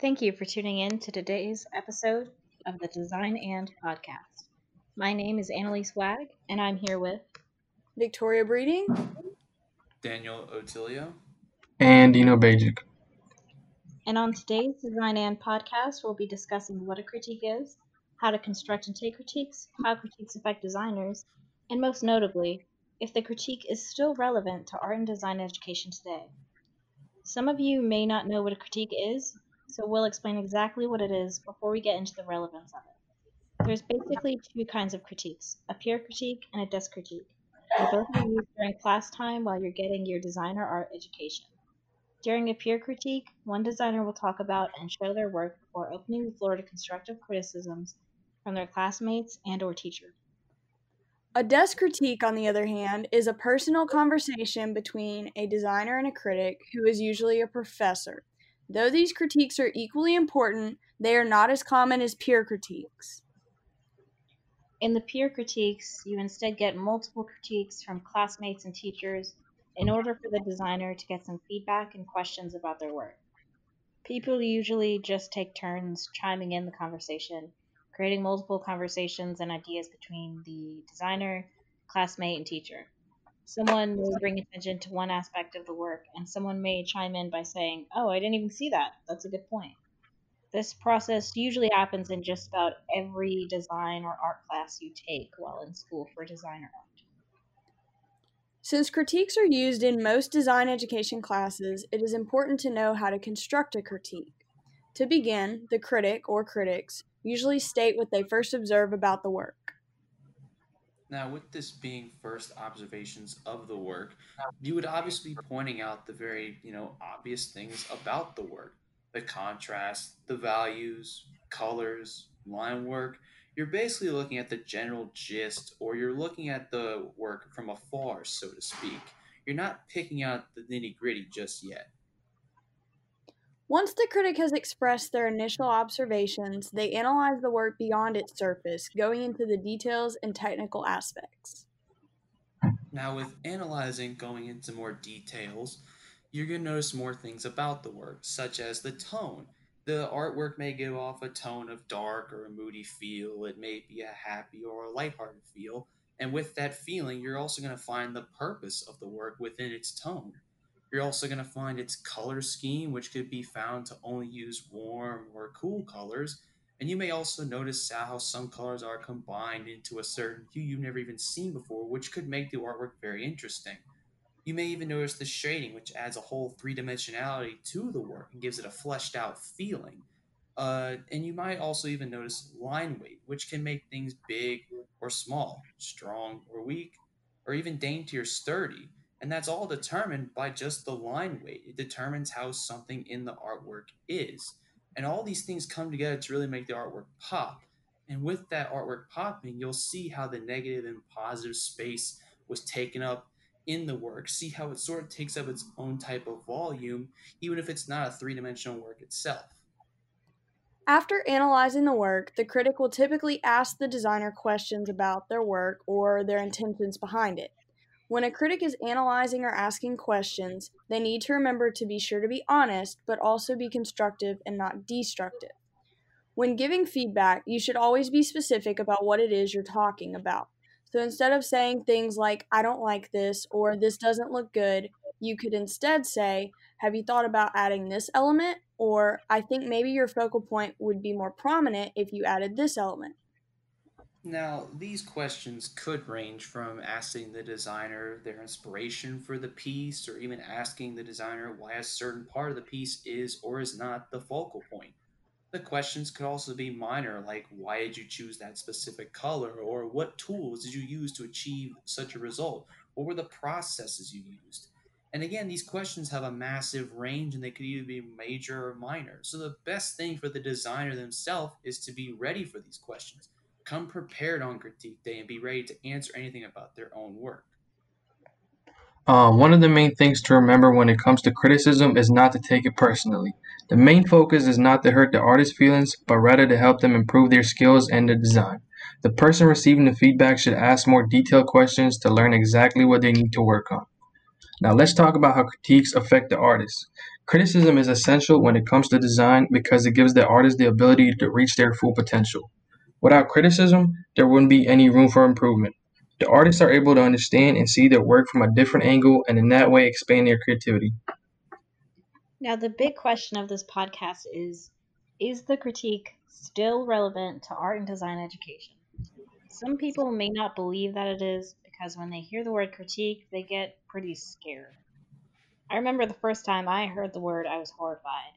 Thank you for tuning in to today's episode of the Design and Podcast. My name is Annalise Wag, and I'm here with Victoria Breeding, Daniel Otilio, and Dino Bajic. And on today's Design and Podcast, we'll be discussing what a critique is, how to construct and take critiques, how critiques affect designers, and most notably, if the critique is still relevant to art and design education today. Some of you may not know what a critique is, so we'll explain exactly what it is before we get into the relevance of it. There's basically two kinds of critiques a peer critique and a desk critique. And both are used during class time while you're getting your designer art education. During a peer critique, one designer will talk about and show their work before opening the floor to constructive criticisms from their classmates and or teacher. A desk critique, on the other hand, is a personal conversation between a designer and a critic who is usually a professor. Though these critiques are equally important, they are not as common as peer critiques. In the peer critiques, you instead get multiple critiques from classmates and teachers in order for the designer to get some feedback and questions about their work. People usually just take turns chiming in the conversation, creating multiple conversations and ideas between the designer, classmate, and teacher. Someone may bring attention to one aspect of the work, and someone may chime in by saying, Oh, I didn't even see that. That's a good point. This process usually happens in just about every design or art class you take while in school for designer art. Since critiques are used in most design education classes, it is important to know how to construct a critique. To begin, the critic or critics usually state what they first observe about the work. Now, with this being first observations of the work, you would obviously be pointing out the very, you know, obvious things about the work. The contrast, the values, colors, line work. You're basically looking at the general gist, or you're looking at the work from afar, so to speak. You're not picking out the nitty gritty just yet. Once the critic has expressed their initial observations, they analyze the work beyond its surface, going into the details and technical aspects. Now, with analyzing going into more details, you're going to notice more things about the work, such as the tone. The artwork may give off a tone of dark or a moody feel, it may be a happy or a lighthearted feel, and with that feeling, you're also going to find the purpose of the work within its tone. You're also going to find its color scheme, which could be found to only use warm or cool colors. And you may also notice how some colors are combined into a certain hue you've never even seen before, which could make the artwork very interesting. You may even notice the shading, which adds a whole three dimensionality to the work and gives it a fleshed out feeling. Uh, and you might also even notice line weight, which can make things big or small, strong or weak, or even dainty or sturdy. And that's all determined by just the line weight. It determines how something in the artwork is. And all these things come together to really make the artwork pop. And with that artwork popping, you'll see how the negative and positive space was taken up in the work. See how it sort of takes up its own type of volume, even if it's not a three dimensional work itself. After analyzing the work, the critic will typically ask the designer questions about their work or their intentions behind it. When a critic is analyzing or asking questions, they need to remember to be sure to be honest, but also be constructive and not destructive. When giving feedback, you should always be specific about what it is you're talking about. So instead of saying things like, I don't like this or this doesn't look good, you could instead say, Have you thought about adding this element? Or I think maybe your focal point would be more prominent if you added this element. Now, these questions could range from asking the designer their inspiration for the piece, or even asking the designer why a certain part of the piece is or is not the focal point. The questions could also be minor, like why did you choose that specific color, or what tools did you use to achieve such a result? What were the processes you used? And again, these questions have a massive range and they could either be major or minor. So the best thing for the designer themselves is to be ready for these questions come prepared on critique day and be ready to answer anything about their own work. Uh, one of the main things to remember when it comes to criticism is not to take it personally. The main focus is not to hurt the artist's feelings, but rather to help them improve their skills and the design. The person receiving the feedback should ask more detailed questions to learn exactly what they need to work on. Now let's talk about how critiques affect the artist. Criticism is essential when it comes to design because it gives the artist the ability to reach their full potential. Without criticism, there wouldn't be any room for improvement. The artists are able to understand and see their work from a different angle and in that way expand their creativity. Now, the big question of this podcast is Is the critique still relevant to art and design education? Some people may not believe that it is because when they hear the word critique, they get pretty scared. I remember the first time I heard the word, I was horrified.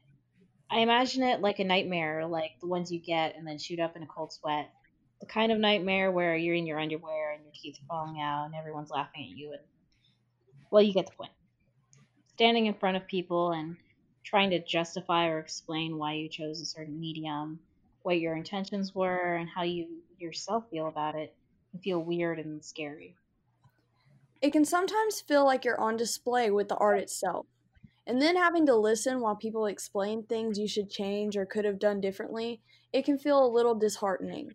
I imagine it like a nightmare, like the ones you get and then shoot up in a cold sweat. The kind of nightmare where you're in your underwear and your teeth are falling out and everyone's laughing at you and well, you get the point. Standing in front of people and trying to justify or explain why you chose a certain medium, what your intentions were, and how you yourself feel about it can feel weird and scary. It can sometimes feel like you're on display with the art itself. And then having to listen while people explain things you should change or could have done differently, it can feel a little disheartening.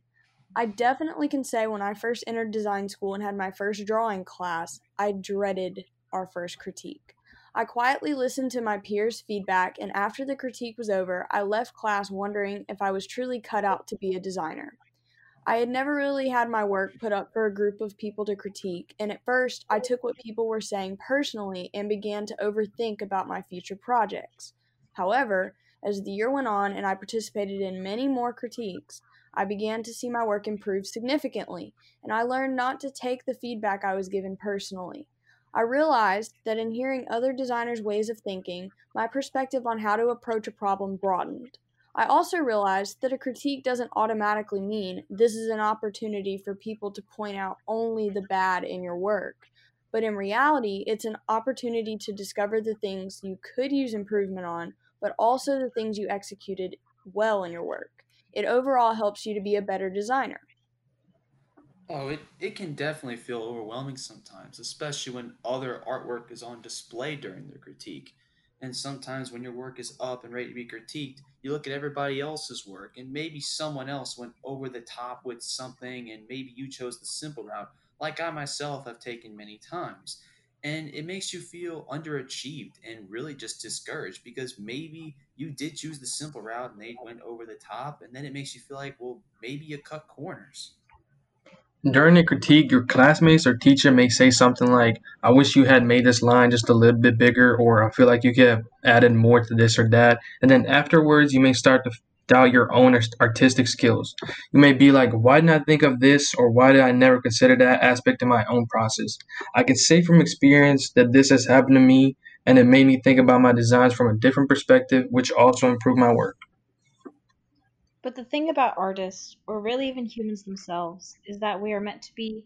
I definitely can say when I first entered design school and had my first drawing class, I dreaded our first critique. I quietly listened to my peers' feedback, and after the critique was over, I left class wondering if I was truly cut out to be a designer. I had never really had my work put up for a group of people to critique, and at first I took what people were saying personally and began to overthink about my future projects. However, as the year went on and I participated in many more critiques, I began to see my work improve significantly, and I learned not to take the feedback I was given personally. I realized that in hearing other designers' ways of thinking, my perspective on how to approach a problem broadened. I also realized that a critique doesn't automatically mean this is an opportunity for people to point out only the bad in your work. But in reality, it's an opportunity to discover the things you could use improvement on, but also the things you executed well in your work. It overall helps you to be a better designer. Oh, it, it can definitely feel overwhelming sometimes, especially when other artwork is on display during the critique. And sometimes when your work is up and ready to be critiqued, you look at everybody else's work and maybe someone else went over the top with something and maybe you chose the simple route, like I myself have taken many times. And it makes you feel underachieved and really just discouraged because maybe you did choose the simple route and they went over the top, and then it makes you feel like, well, maybe you cut corners. During a critique, your classmates or teacher may say something like, I wish you had made this line just a little bit bigger, or I feel like you could have added more to this or that. And then afterwards, you may start to doubt your own artistic skills. You may be like, why didn't I think of this, or why did I never consider that aspect of my own process? I can say from experience that this has happened to me, and it made me think about my designs from a different perspective, which also improved my work. But the thing about artists, or really even humans themselves, is that we are meant to be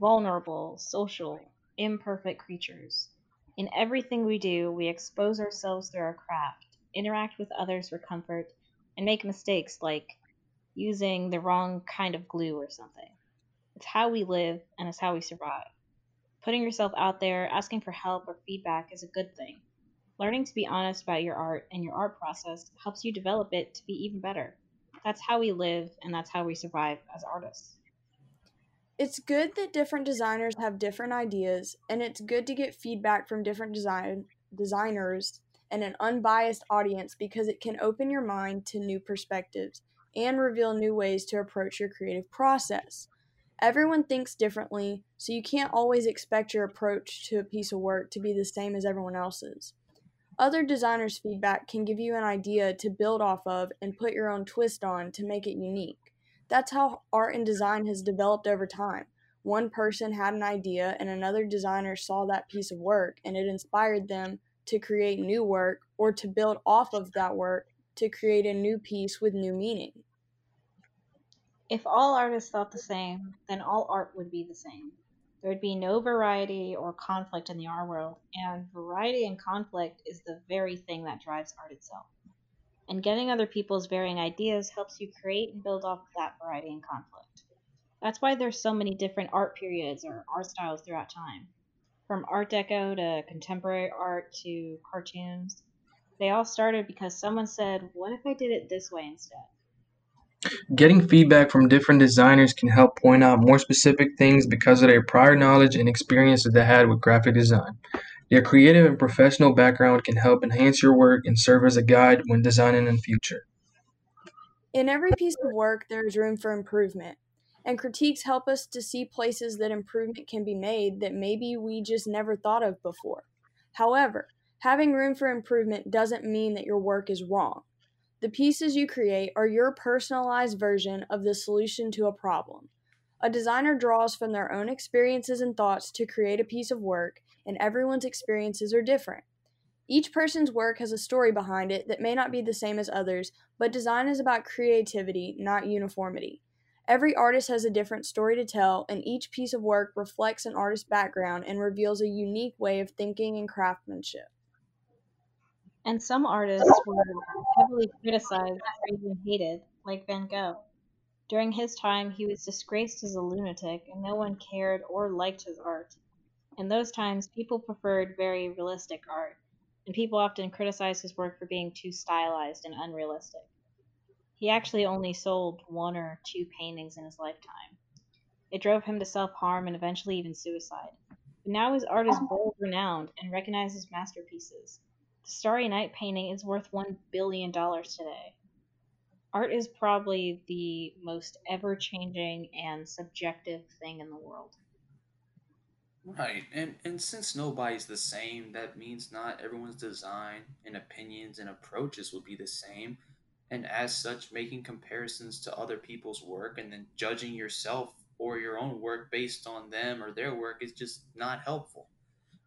vulnerable, social, imperfect creatures. In everything we do, we expose ourselves through our craft, interact with others for comfort, and make mistakes like using the wrong kind of glue or something. It's how we live and it's how we survive. Putting yourself out there, asking for help or feedback is a good thing. Learning to be honest about your art and your art process helps you develop it to be even better that's how we live and that's how we survive as artists. It's good that different designers have different ideas, and it's good to get feedback from different design designers and an unbiased audience because it can open your mind to new perspectives and reveal new ways to approach your creative process. Everyone thinks differently, so you can't always expect your approach to a piece of work to be the same as everyone else's. Other designers' feedback can give you an idea to build off of and put your own twist on to make it unique. That's how art and design has developed over time. One person had an idea, and another designer saw that piece of work, and it inspired them to create new work or to build off of that work to create a new piece with new meaning. If all artists thought the same, then all art would be the same there would be no variety or conflict in the art world, and variety and conflict is the very thing that drives art itself. And getting other people's varying ideas helps you create and build off of that variety and conflict. That's why there's so many different art periods or art styles throughout time. From Art Deco to contemporary art to cartoons, they all started because someone said, What if I did it this way instead? Getting feedback from different designers can help point out more specific things because of their prior knowledge and experiences they had with graphic design. Their creative and professional background can help enhance your work and serve as a guide when designing in the future. In every piece of work, there is room for improvement, and critiques help us to see places that improvement can be made that maybe we just never thought of before. However, having room for improvement doesn't mean that your work is wrong. The pieces you create are your personalized version of the solution to a problem. A designer draws from their own experiences and thoughts to create a piece of work, and everyone's experiences are different. Each person's work has a story behind it that may not be the same as others, but design is about creativity, not uniformity. Every artist has a different story to tell, and each piece of work reflects an artist's background and reveals a unique way of thinking and craftsmanship. And some artists were heavily criticized or even hated, like Van Gogh. During his time, he was disgraced as a lunatic, and no one cared or liked his art. In those times, people preferred very realistic art, and people often criticized his work for being too stylized and unrealistic. He actually only sold one or two paintings in his lifetime. It drove him to self harm and eventually even suicide. But now his art is world renowned and recognized as masterpieces. Starry Night painting is worth $1 billion today. Art is probably the most ever changing and subjective thing in the world. Right, and and since nobody's the same, that means not everyone's design and opinions and approaches will be the same. And as such, making comparisons to other people's work and then judging yourself or your own work based on them or their work is just not helpful.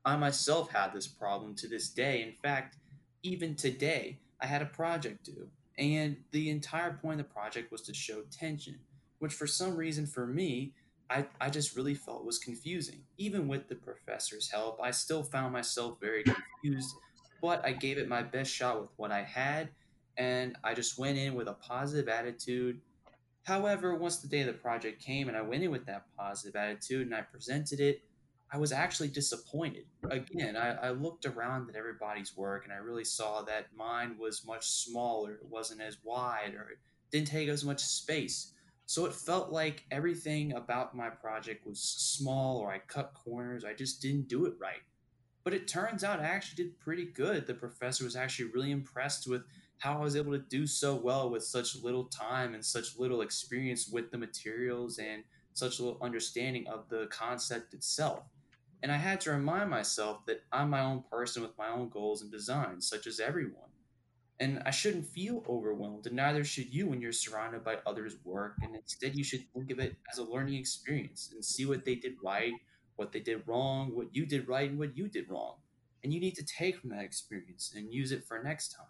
I myself had this problem to this day. In fact, even today, I had a project due, and the entire point of the project was to show tension, which for some reason for me I, I just really felt was confusing. Even with the professor's help, I still found myself very confused, but I gave it my best shot with what I had, and I just went in with a positive attitude. However, once the day of the project came and I went in with that positive attitude and I presented it, I was actually disappointed. Again, I, I looked around at everybody's work and I really saw that mine was much smaller, it wasn't as wide, or it didn't take as much space. So it felt like everything about my project was small or I cut corners. I just didn't do it right. But it turns out I actually did pretty good. The professor was actually really impressed with how I was able to do so well with such little time and such little experience with the materials and such little understanding of the concept itself. And I had to remind myself that I'm my own person with my own goals and designs, such as everyone. And I shouldn't feel overwhelmed, and neither should you when you're surrounded by others' work. And instead, you should think of it as a learning experience and see what they did right, what they did wrong, what you did right, and what you did wrong. And you need to take from that experience and use it for next time.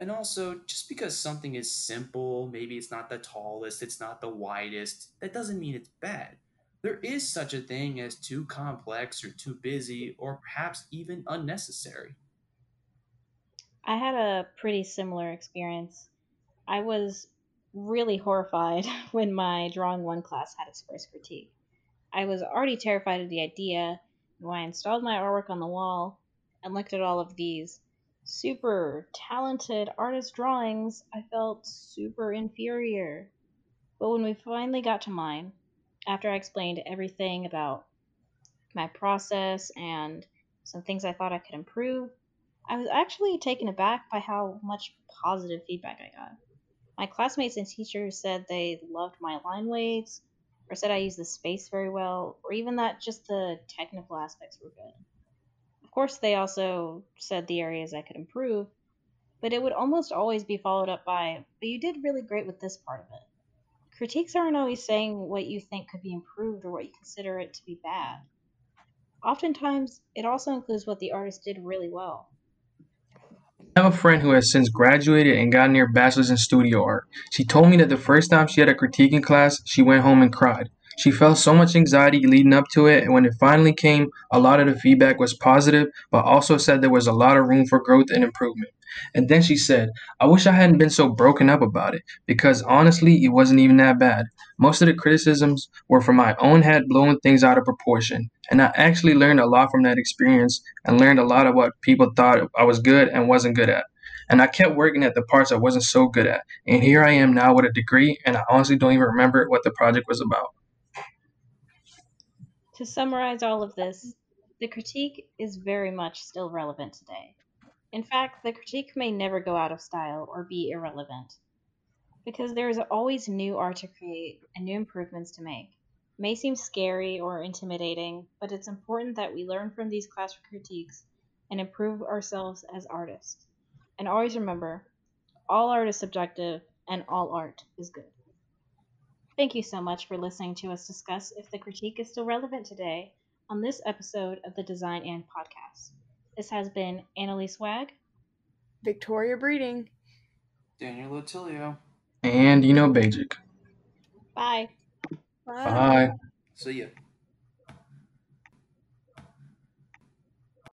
And also, just because something is simple, maybe it's not the tallest, it's not the widest, that doesn't mean it's bad. There is such a thing as too complex or too busy or perhaps even unnecessary. I had a pretty similar experience. I was really horrified when my Drawing 1 class had its first critique. I was already terrified of the idea, and when I installed my artwork on the wall and looked at all of these super talented artist drawings, I felt super inferior. But when we finally got to mine, after I explained everything about my process and some things I thought I could improve, I was actually taken aback by how much positive feedback I got. My classmates and teachers said they loved my line weights, or said I used the space very well, or even that just the technical aspects were good. Of course, they also said the areas I could improve, but it would almost always be followed up by, but you did really great with this part of it. Critiques aren't always saying what you think could be improved or what you consider it to be bad. Oftentimes, it also includes what the artist did really well. I have a friend who has since graduated and gotten her bachelor's in studio art. She told me that the first time she had a critiquing class, she went home and cried. She felt so much anxiety leading up to it, and when it finally came, a lot of the feedback was positive, but also said there was a lot of room for growth and improvement. And then she said, I wish I hadn't been so broken up about it, because honestly, it wasn't even that bad. Most of the criticisms were from my own head blowing things out of proportion, and I actually learned a lot from that experience and learned a lot of what people thought I was good and wasn't good at. And I kept working at the parts I wasn't so good at. And here I am now with a degree, and I honestly don't even remember what the project was about. To summarize all of this, the critique is very much still relevant today. In fact, the critique may never go out of style or be irrelevant because there is always new art to create and new improvements to make. It may seem scary or intimidating, but it's important that we learn from these classroom critiques and improve ourselves as artists. And always remember, all art is subjective and all art is good. Thank you so much for listening to us discuss if the critique is still relevant today on this episode of the Design and Podcast. This has been Annalise Wag, Victoria Breeding, Daniel Otilio. And Dino Bajic. Bye. Bye. Bye. See ya.